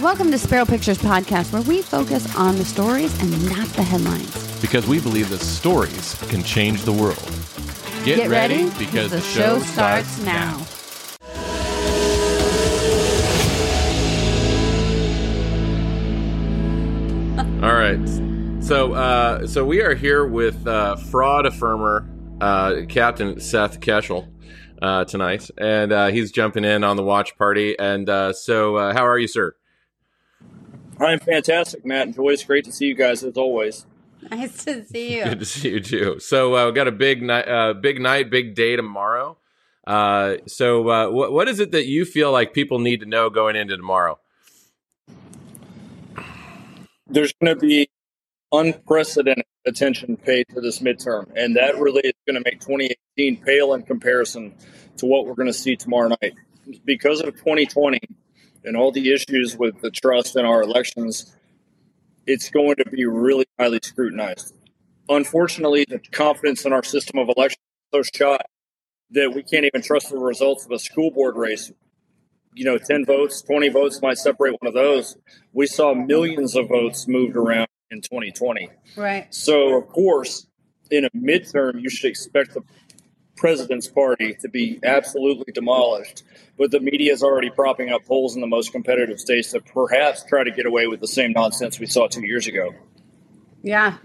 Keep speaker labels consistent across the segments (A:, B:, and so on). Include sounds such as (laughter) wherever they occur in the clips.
A: Welcome to Spero Pictures Podcast, where we focus on the stories and not the headlines.
B: Because we believe that stories can change the world. Get,
A: Get
B: ready,
A: ready,
B: because
A: the show starts now. (laughs)
B: All right. So, uh, so we are here with uh, fraud affirmer uh, Captain Seth Keshel uh, tonight, and uh, he's jumping in on the watch party. And uh, so, uh, how are you, sir?
C: I'm fantastic, Matt and Joyce. Great to see you guys as always.
A: Nice to see you.
B: Good to see you too. So, uh, we got a big night, uh, big night, big day tomorrow. Uh, so, uh, what what is it that you feel like people need to know going into tomorrow?
C: There's going to be unprecedented attention paid to this midterm, and that really is going to make 2018 pale in comparison to what we're going to see tomorrow night. Because of 2020 and all the issues with the trust in our elections, it's going to be really highly scrutinized. Unfortunately, the confidence in our system of elections is so shot that we can't even trust the results of a school board race. You know, 10 votes, 20 votes might separate one of those. We saw millions of votes moved around in 2020.
A: Right.
C: So, of course, in a midterm, you should expect the president's party to be absolutely demolished. But the media is already propping up polls in the most competitive states to perhaps try to get away with the same nonsense we saw two years ago.
A: Yeah.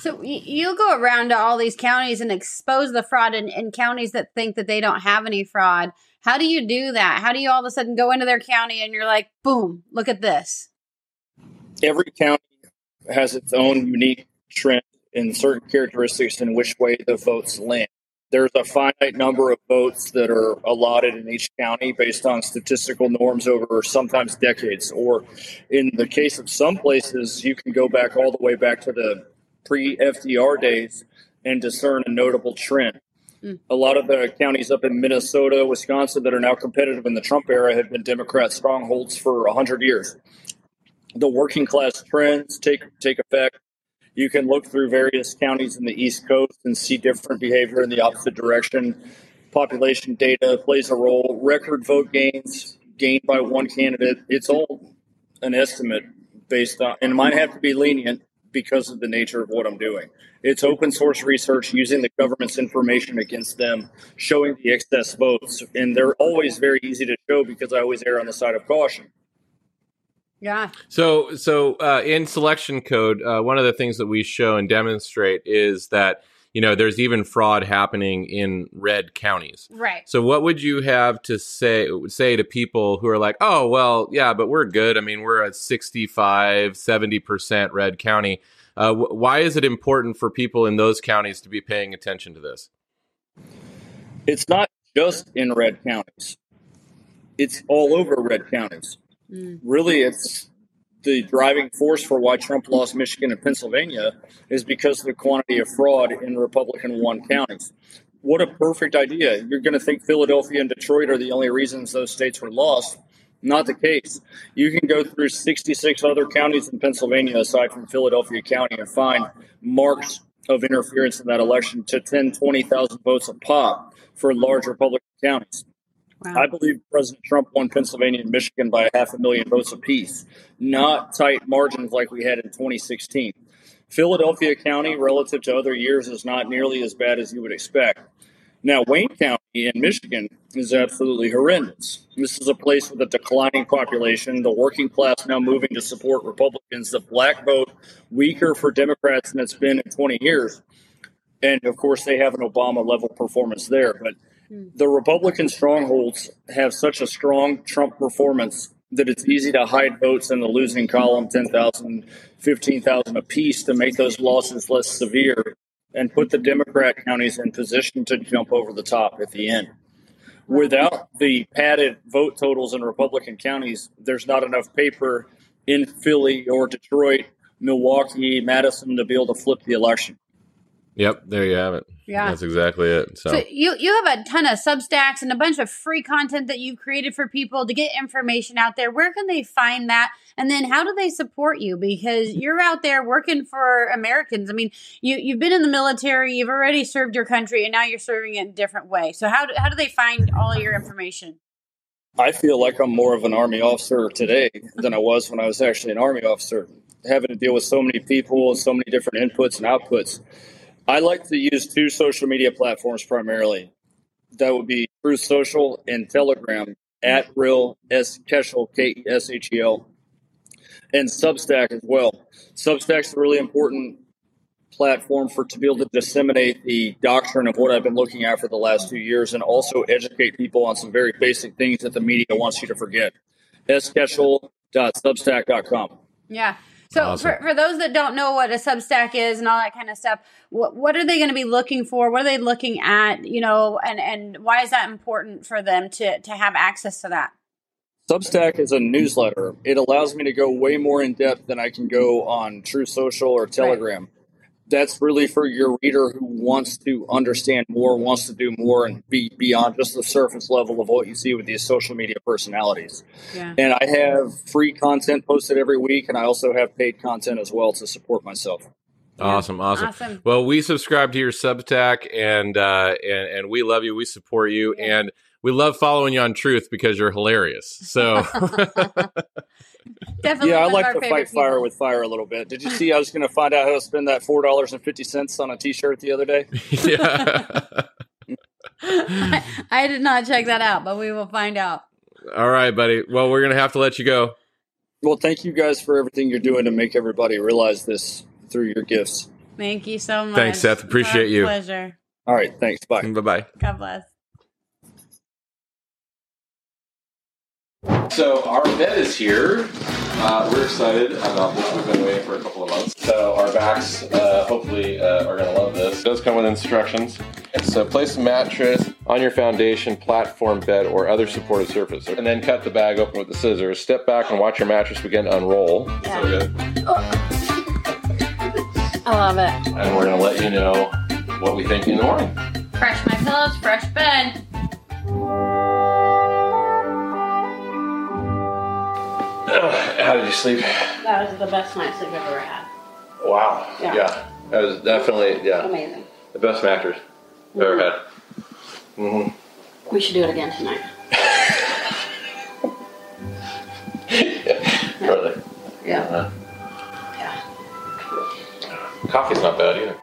A: So you go around to all these counties and expose the fraud in, in counties that think that they don't have any fraud. How do you do that? How do you all of a sudden go into their county and you're like, boom, look at this?
C: Every county has its own unique trend and certain characteristics in which way the votes land. There's a finite number of votes that are allotted in each county based on statistical norms over sometimes decades. Or in the case of some places, you can go back all the way back to the pre FDR days and discern a notable trend. Hmm. A lot of the counties up in Minnesota, Wisconsin that are now competitive in the Trump era have been Democrat strongholds for 100 years. The working class trends take take effect. You can look through various counties in the East Coast and see different behavior in the opposite direction. Population data plays a role. Record vote gains gained by one candidate. It's all an estimate based on, and might have to be lenient because of the nature of what I'm doing. It's open source research using the government's information against them, showing the excess votes. And they're always very easy to show because I always err on the side of caution.
A: Yeah.
B: So, so uh, in selection code, uh, one of the things that we show and demonstrate is that you know there's even fraud happening in red counties.
A: Right.
B: So, what would you have to say say to people who are like, "Oh, well, yeah, but we're good. I mean, we're at 65, 70 percent red county." Uh, wh- why is it important for people in those counties to be paying attention to this?
C: It's not just in red counties, it's all over red counties.
A: Mm.
C: Really, it's the driving force for why Trump lost Michigan and Pennsylvania is because of the quantity of fraud in Republican won counties. What a perfect idea. You're going to think Philadelphia and Detroit are the only reasons those states were lost. Not the case. You can go through 66 other counties in Pennsylvania aside from Philadelphia County and find marks of interference in that election to 10, 20,000 votes a pop for large Republican counties.
A: Wow.
C: I believe President Trump won Pennsylvania and Michigan by a half a million votes apiece, not tight margins like we had in 2016. Philadelphia County, relative to other years, is not nearly as bad as you would expect. Now, Wayne County in Michigan is absolutely horrendous. This is a place with a declining population, the working class now moving to support Republicans, the black vote weaker for Democrats than it's been in 20 years. And of course, they have an Obama level performance there. But the Republican strongholds have such a strong Trump performance that it's easy to hide votes in the losing column 10,000, 15,000 apiece to make those losses less severe and put the Democrat counties in position to jump over the top at the end. Without the padded vote totals in Republican counties, there's not enough paper in Philly or Detroit, Milwaukee, Madison to be able to flip the election.
B: Yep, there you have it.
A: Yeah.
B: that's exactly it. So,
A: So you you have a ton of Substacks and a bunch of free content that you've created for people to get information out there. Where can they find that? And then how do they support you? Because (laughs) you're out there working for Americans. I mean, you you've been in the military, you've already served your country, and now you're serving it in a different way. So how do, how do they find all your information?
C: I feel like I'm more of an Army officer today than I was when I was actually an Army officer, having to deal with so many people and so many different inputs and outputs. I like to use two social media platforms primarily. That would be Truth Social and Telegram at Real S Keshel K S H E L and Substack as well. Substack's a really important platform for to be able to disseminate the doctrine of what I've been looking at for the last two years and also educate people on some very basic things that the media wants you to forget. S skeshel.substack.com.
A: Yeah. So
B: Awesome.
A: for, for those that don't know what a Substack is and all that kind of stuff, what, what are they going to be looking for? What are they looking at? You know, and, and why is that important for them to, to have access to that?
C: Substack is a newsletter. It allows me to go way more in depth than I can go on Truth Social or Telegram. That's really for your reader who wants to understand more, wants to do more, and be beyond just the surface level of what you see with these social media personalities.
A: Yeah.
C: And I have free content posted every week, and I also have paid content as well to support myself.
B: Awesome, awesome.
A: Awesome.
B: Well, we subscribe to your Substack, and uh, and and we love you. We support you,
A: Yeah.
B: and we love following you on Truth because you're hilarious. So (laughs) (laughs)
A: Definitely.
C: yeah, I like to
A: favorite
C: fight fire with fire a little bit. Did you see I was going to find out how to spend that four dollars and fifty cents on a T-shirt the other day? (laughs)
B: yeah. (laughs)
A: I, I did not check that out, but we will find out.
B: All right, buddy. Well, we're gonna have to let you go.
C: Well, thank you guys for everything you're doing to make everybody realize this through your gifts.
A: Thank you so much.
B: Thanks, Seth. Appreciate you.
A: Pleasure.
C: All right, thanks. Bye.
B: Bye bye.
A: God bless.
B: So our bed is here. Uh, we're excited about this. We've been waiting for a couple of months. So our backs, uh, hopefully, uh, are going to love this. It does come with instructions. So place a mattress on your foundation, platform, bed, or other supported surface, and then cut the bag open with the scissors. Step back and watch your mattress begin to unroll.
A: Yeah.
B: So good.
A: I love it.
B: And we're going to let you know what we think in the morning.
A: Fresh my pillows, fresh bed.
B: How did you sleep?
D: That was the best night's sleep I've ever had.
B: Wow.
D: Yeah.
B: That was definitely yeah
D: Amazing.
B: the best mattress I've ever had. Mm-hmm.
D: We should do it again tonight.
B: yeah, (laughs) Really.
D: Yeah.
B: Uh,
D: Yeah.
B: coffee's not bad either.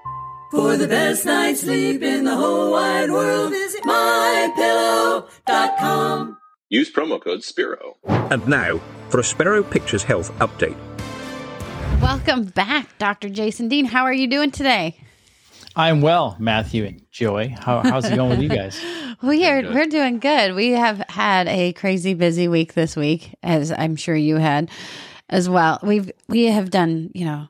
E: For the best night's sleep in the whole wide world, visit mypillow.com.
F: Use promo code SPERO.
G: And now for a Spero Pictures Health update.
A: Welcome back, Dr. Jason Dean. How are you doing today?
H: I'm well, Matthew and Joy. How, how's it going with you (laughs) guys?
A: We are we're doing good. We have had a crazy busy week this week, as I'm sure you had as well. We've we have done, you know,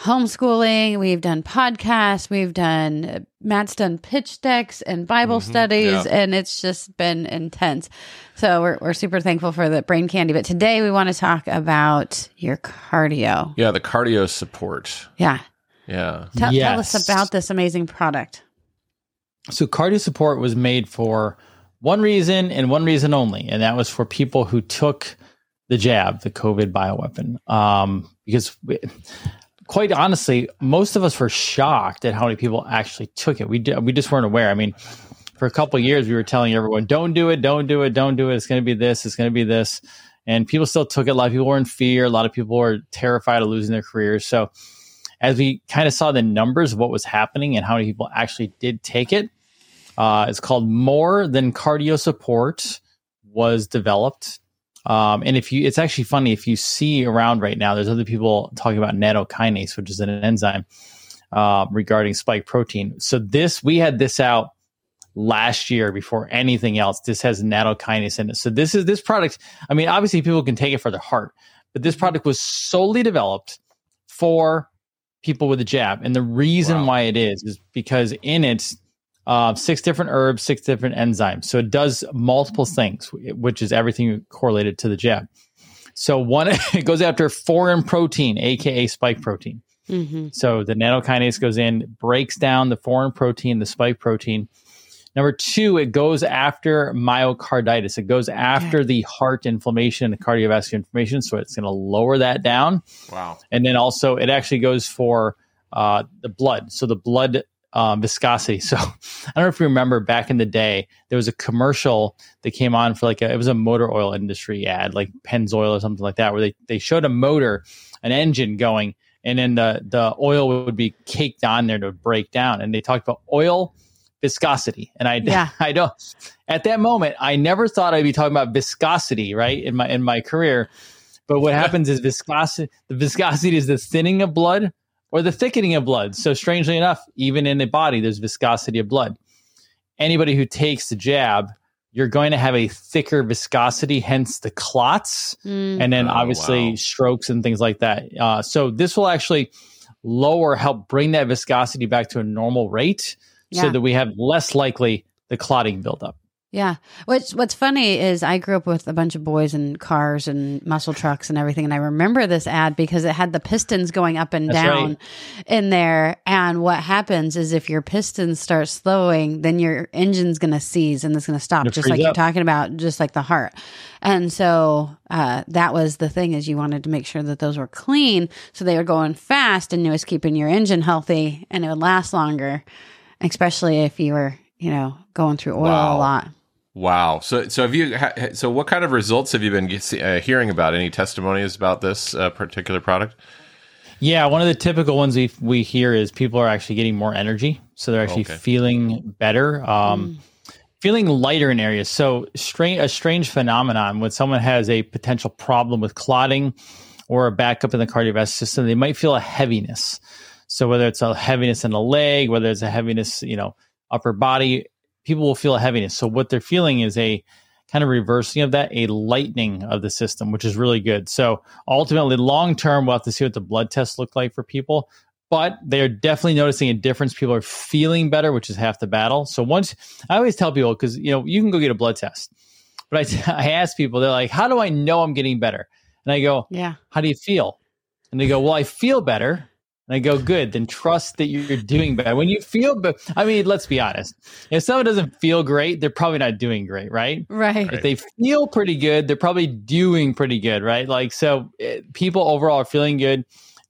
A: homeschooling, we've done podcasts, we've done Matt's done pitch decks and Bible studies,
B: yeah.
A: and it's just been intense. So we're we're super thankful for the brain candy. But today we want to talk about your cardio.
B: Yeah, the cardio support.
A: Yeah.
B: Yeah.
A: Tell, tell us about this amazing product.
H: So, cardio support was made for one reason and one reason only, and that was for people who took the jab, the COVID bioweapon. Um, because, we, quite honestly, most of us were shocked at how many people actually took it. We we just weren't aware. I mean, for a couple years, we were telling everyone, "Don't do it, don't do it, don't do it. It's going to be this, it's going to be this," and people still took it. A lot of people were in fear. A lot of people were terrified of losing their careers. So, as we kind of saw the numbers of what was happening and how many people actually did take it, uh, it's called More Than Cardio Support was developed. Um, and if you, it's actually funny if you see around right now, there's other people talking about nattokinase, which is an enzyme uh, regarding spike protein. So this, we had this out last year before anything else. This has nattokinase in it. So this is this product. I mean, obviously people can take it for their heart, but this product was solely developed for people with a jab. And the reason
B: Wow.
H: why it is is because in it, uh, six different herbs, six different enzymes. So it does multiple things, which is everything correlated to the jab. So one, (laughs) it goes after foreign protein, aka spike protein.
A: Mm-hmm.
H: So the nattokinase goes in, breaks down the foreign protein, the spike protein. Number two, it goes after myocarditis. It goes after the heart inflammation, the cardiovascular inflammation. So it's going to lower that down.
B: Wow.
H: And then also, it actually goes for uh, the blood. So the blood um, viscosity. (laughs) So I don't know if you remember back in the day, there was a commercial that came on for like a, it was a motor oil industry ad, like Pennzoil or something like that, where they, they showed a motor, an engine going, and then the, the oil would be caked on there to break down. And they talked about oil viscosity. And I,
A: Yeah. (laughs)
H: I don't, at that moment, I never thought I'd be talking about viscosity, right? In my, in my career. But what happens is viscosity, the viscosity is the thinning of blood or the thickening of blood. So strangely enough, even in the body, there's viscosity of blood. Anybody who takes the jab, you're going to have a thicker viscosity, hence the clots,
A: Mm.
H: and then
B: Oh,
H: obviously
B: wow.
H: strokes and things like that. Uh, so this will actually lower, help bring that viscosity back to a normal rate, so that we have less likely the clotting buildup.
A: Yeah. What's What's funny is I grew up with a bunch of boys and cars and muscle trucks and everything, and I remember this ad because it had the pistons going up and
H: That's
A: down
H: right.
A: in there. And what happens is if your pistons start slowing, then your engine's going to seize and it's going to stop,
H: It'll
A: just like you're talking about, just like the heart. And so uh, that was the thing is you wanted to make sure that those were clean, so they were going fast, and it was keeping your engine healthy, and it would last longer, especially if you were, you know, going through oil
B: Wow.
A: a lot.
B: Wow. So, so have you? ha- ha- So, what kind of results have you been uh, hearing about? Any testimonies about this uh, particular product?
H: Yeah, one of the typical ones we we hear is people are actually getting more energy, so they're actually
B: Okay.
H: feeling better, um, feeling lighter in areas. So, strange a strange phenomenon when someone has a potential problem with clotting or a backup in the cardiovascular system, they might feel a heaviness. So, whether it's a heaviness in the leg, whether it's a heaviness, you know, upper body, people will feel a heaviness. So, what they're feeling is a kind of reversing of that, a lightening of the system, which is really good. So ultimately, long term, we'll have to see what the blood tests look like for people. But they're definitely noticing a difference. People are feeling better, which is half the battle. So once I always tell people because you know you can go get a blood test, but I (laughs) I ask people they're like, how do I know I'm getting better? And I go,
A: Yeah.
H: how do you feel? And they go, well, I feel better. And I go, good. Then trust that you're doing better. When you feel, but I mean, let's be honest. If someone doesn't feel great, they're probably not doing great, right?
A: Right.
H: If they feel pretty good, they're probably doing pretty good, right? Like, so eh, people overall are feeling good.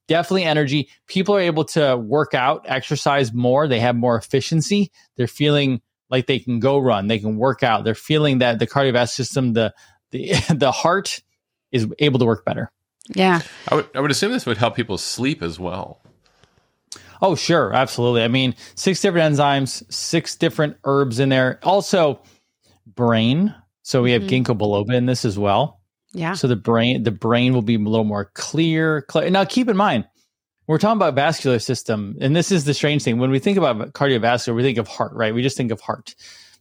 H: Definitely energy. People are able to work out, exercise more. They have more efficiency. They're feeling like they can go run, they can work out. They're feeling that the cardiovascular system, the the (laughs) the heart is able to work better.
A: Yeah.
B: I would, I would assume this would help people sleep as well.
H: Oh, sure, absolutely. I mean, six different enzymes, six different herbs in there. Also, brain. So we have
A: Mhm.
H: ginkgo biloba in this as well.
A: Yeah.
H: So the brain, the brain will be a little more clear. clear. Now, keep in mind, we're talking about vascular system, and this is the strange thing. When we think about cardiovascular, we think of heart, right? We just think of heart.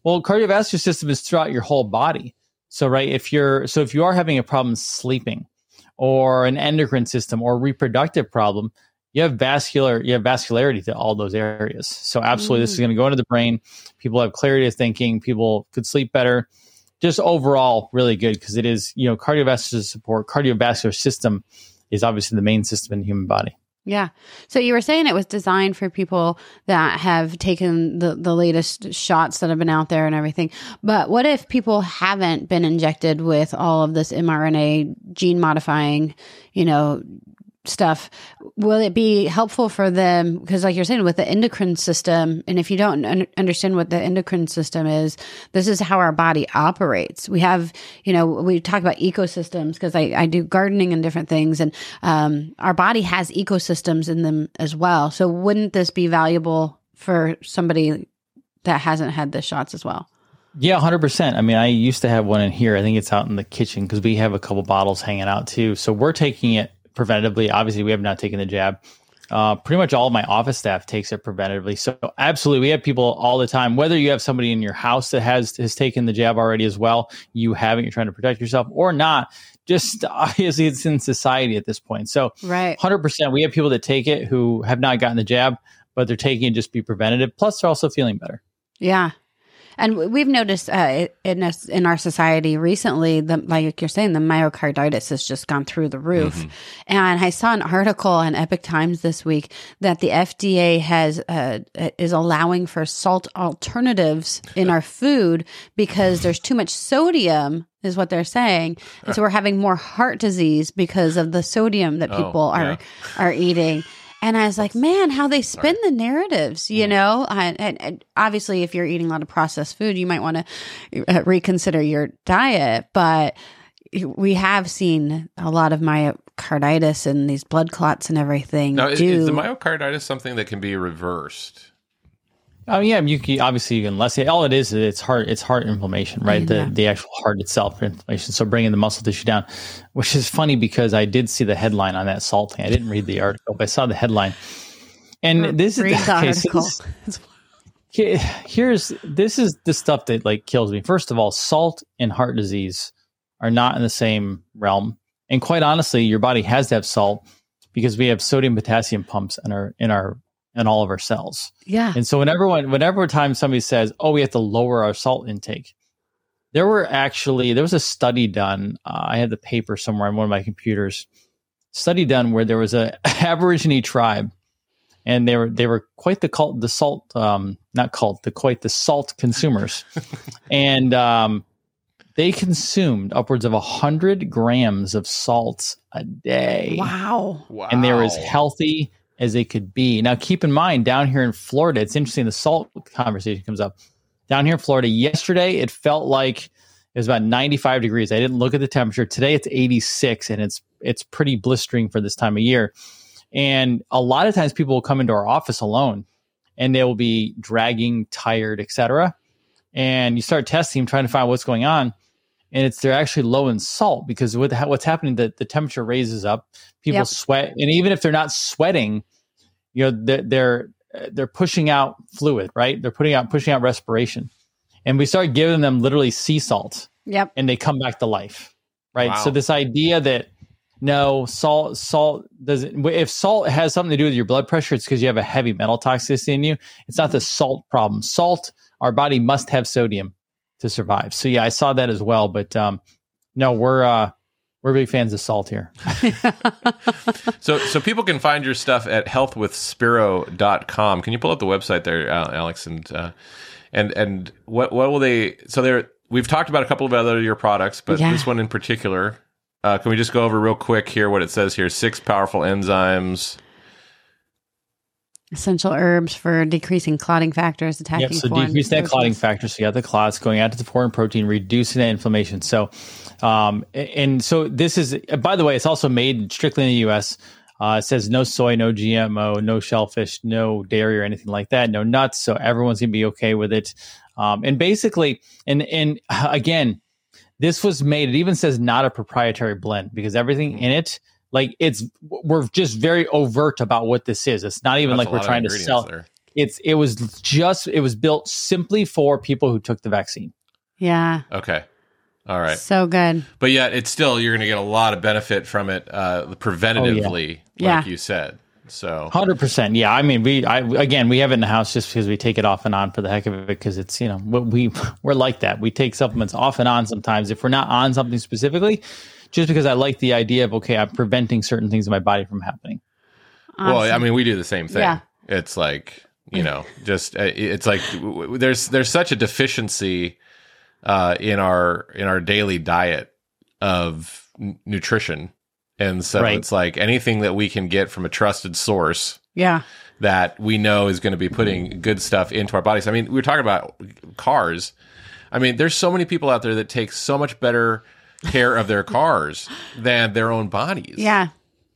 H: Well, cardiovascular system is throughout your whole body. So, right, if you're so if you are having a problem sleeping, or an endocrine system, or reproductive problem, you have vascular, you have vascularity to all those areas. So, absolutely, this is mm. going to go into the brain. People have clarity of thinking. People could sleep better. Just overall, really good because it is, you know, cardiovascular support, cardiovascular system is obviously the main system in the human body.
A: Yeah. So you were saying it was designed for people that have taken the, the latest shots that have been out there and everything. But what if people haven't been injected with all of this mRNA gene modifying, you know, stuff? Will it be helpful for them? Because, like you're saying, with the endocrine system, and if you don't un- understand what the endocrine system is, this is how our body operates. We have, you know, we talk about ecosystems because I, I do gardening and different things, and um, our body has ecosystems in them as well. So, wouldn't this be valuable for somebody that hasn't had the shots as well?
H: Yeah, hundred percent. I mean, I used to have one in here. I think it's out in the kitchen because we have a couple bottles hanging out too. So we're taking it preventatively. Obviously, we have not taken the jab. Uh, pretty much all of my office staff takes it preventatively. So absolutely, we have people all the time. Whether you have somebody in your house that has has taken the jab already as well, you haven't. You're trying to protect yourself or not. Just (laughs) obviously, it's in society at this point. So
A: Right.
H: hundred percent, we have people that take it who have not gotten the jab, but they're taking it just be preventative. Plus, they're also feeling better.
A: Yeah. And we've noticed uh, in us, in our society recently, the, like you're saying, the myocarditis has just gone through the roof. And I saw an article on Epoch Times this week that the FDA has uh, is allowing for salt alternatives in our food because there's too much sodium, is what they're saying, and so we're having more heart disease because of the sodium that
B: Oh,
A: people are are eating. And I was like, man, how they spin the narratives, you
B: Mm.
A: know? And, and, and obviously, if you're eating a lot of processed food, you might want to uh, reconsider your diet. But we have seen a lot of myocarditis and these blood clots and everything.
B: Now, is, is the myocarditis something that can be reversed?
H: Oh yeah, you can obviously you can less. All it is, it's heart. It's heart inflammation, right?
A: Yeah.
H: The the actual heart itself inflammation. So bringing the muscle tissue down, which is funny because I did see the headline on that salt thing. I didn't read the article, but I saw the headline. And this is
A: the
H: okay, so this- here's this is the stuff that like kills me. First of all, salt and heart disease are not in the same realm. And quite honestly, your body has to have salt because we have sodium potassium pumps in our in our in all of our cells.
A: yeah.
H: And so whenever when, whenever time somebody says, "Oh, we have to lower our salt intake," there were actually there was a study done. Uh, I had the paper somewhere on one of my computers. Study done where there was a (laughs) Aborigine tribe, and they were they were quite the cult, the salt, um, not cult, the quite the salt consumers, (laughs) and um, they consumed upwards of a hundred grams of salt a day
A: Wow.
B: Wow.
H: and they were as healthy as they could be. Now, keep in mind, down here in Florida, it's interesting. The salt conversation comes up. Down here in Florida, yesterday it felt like it was about 95 degrees. I didn't look at the temperature. Today it's 86, and it's it's pretty blistering for this time of year. And a lot of times people will come into our office alone, and they will be dragging, tired, etc. And you start testing, trying to find what's going on and it's they're actually low in salt because with what's happening, the, the temperature raises up. People
A: Yep.
H: sweat, and even if they're not sweating, you know they're they're uh, they're pushing out fluid, right? They're putting out pushing out respiration, and we start giving them literally sea salt,
A: Yep.
H: and they come back to life, right?
B: Wow.
H: So this idea that no salt salt doesn't if salt has something to do with your blood pressure, it's because you have a heavy metal toxicity in you. It's not the mm-hmm. salt problem. Salt, our body must have sodium to survive. So yeah, I saw that as well. But um, no, we're uh, we're big fans of salt here. (laughs)
B: So, so people can find your stuff at healthwithspero.com. Can you pull up the website there, Alex? And uh, and and what what will they? So there, we've talked about a couple of other of your products, but
A: Yeah.
B: this one in particular. Uh, can we just go over real quick here what it says here? Six powerful enzymes.
A: Essential herbs for decreasing clotting factors, attacking
H: Yep. So decrease that clotting factor. So you got the clots going out to the foreign protein, reducing that inflammation. So, um, and so this is, by the way, it's also made strictly in the U.S. Uh, it says no soy, no GMO, no shellfish, no dairy or anything like that, no nuts. So everyone's gonna be okay with it. Um, and basically, and and again, this was made. It even says not a proprietary blend because everything in it, like it's, we're just very overt about what this is. It's not even
B: That's
H: like we're trying to
B: ingredients
H: sell
B: there.
H: it's it was just it was built simply for people who took the vaccine.
A: Yeah.
B: Okay. All right.
A: So good.
B: But yet, it's still you're going to get a lot of benefit from it uh, preventatively, like
A: Yeah.
B: you said. So
H: Hundred percent. Yeah, I mean, we I again we have it in the house just because we take it off and on for the heck of it because it's you know we we're like that. We take supplements off and on sometimes if we're not on something specifically, just because I like the idea of okay, I'm preventing certain things in my body from happening.
B: Well, I mean, we do the same thing.
A: Yeah.
B: It's like you know, just uh, it's like w- w- there's there's such a deficiency uh, in our in our daily diet of n- nutrition, and so
H: Right.
B: it's like anything that we can get from a trusted source
A: yeah.
B: that we know is going to be putting good stuff into our bodies. I mean, we were talking about cars. I mean, there's so many people out there that take so much better care of their cars than their own bodies.
A: Yeah.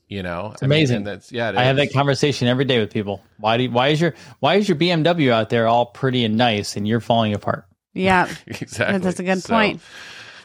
B: you know, it's
H: amazing.
B: and that's yeah. it
H: I have that conversation every day with people. Why do you, why is your why is your BMW out there all pretty and nice and you're falling apart?
A: Yeah. (laughs)
B: exactly.
A: That's a good
B: So-
A: point.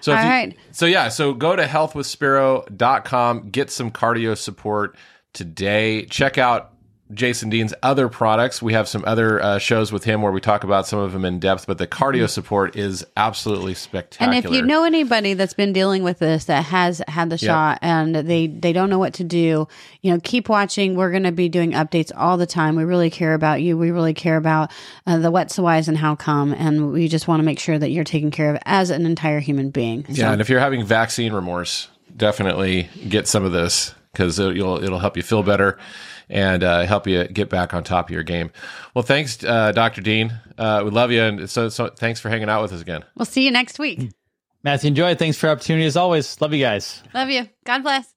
B: So, if
A: All
B: you-
A: right.
B: so yeah, so go to healthwithspero.com, get some cardio support today. Check out Jason Dean's other products. We have some other uh, shows with him where we talk about some of them in depth, but the cardio support is absolutely spectacular.
A: And if you know anybody that's been dealing with this that has had the
B: Yeah.
A: shot and they they don't know what to do, you know, keep watching. We're going to be doing updates all the time. We really care about you. We really care about uh, the what's the whys and how come, and we just want to make sure that you're taken care of as an entire human being.
B: yeah, and if you're having vaccine remorse, definitely get some of this because it'll it'll help you feel better and uh, help you get back on top of your game. Well, thanks, uh, Dr. Dean. Uh, we love you, and so, so thanks for hanging out with us again.
A: We'll see you next week.
H: Matthew, enjoy. Thanks for the opportunity as always. Love you guys.
A: Love you. God bless.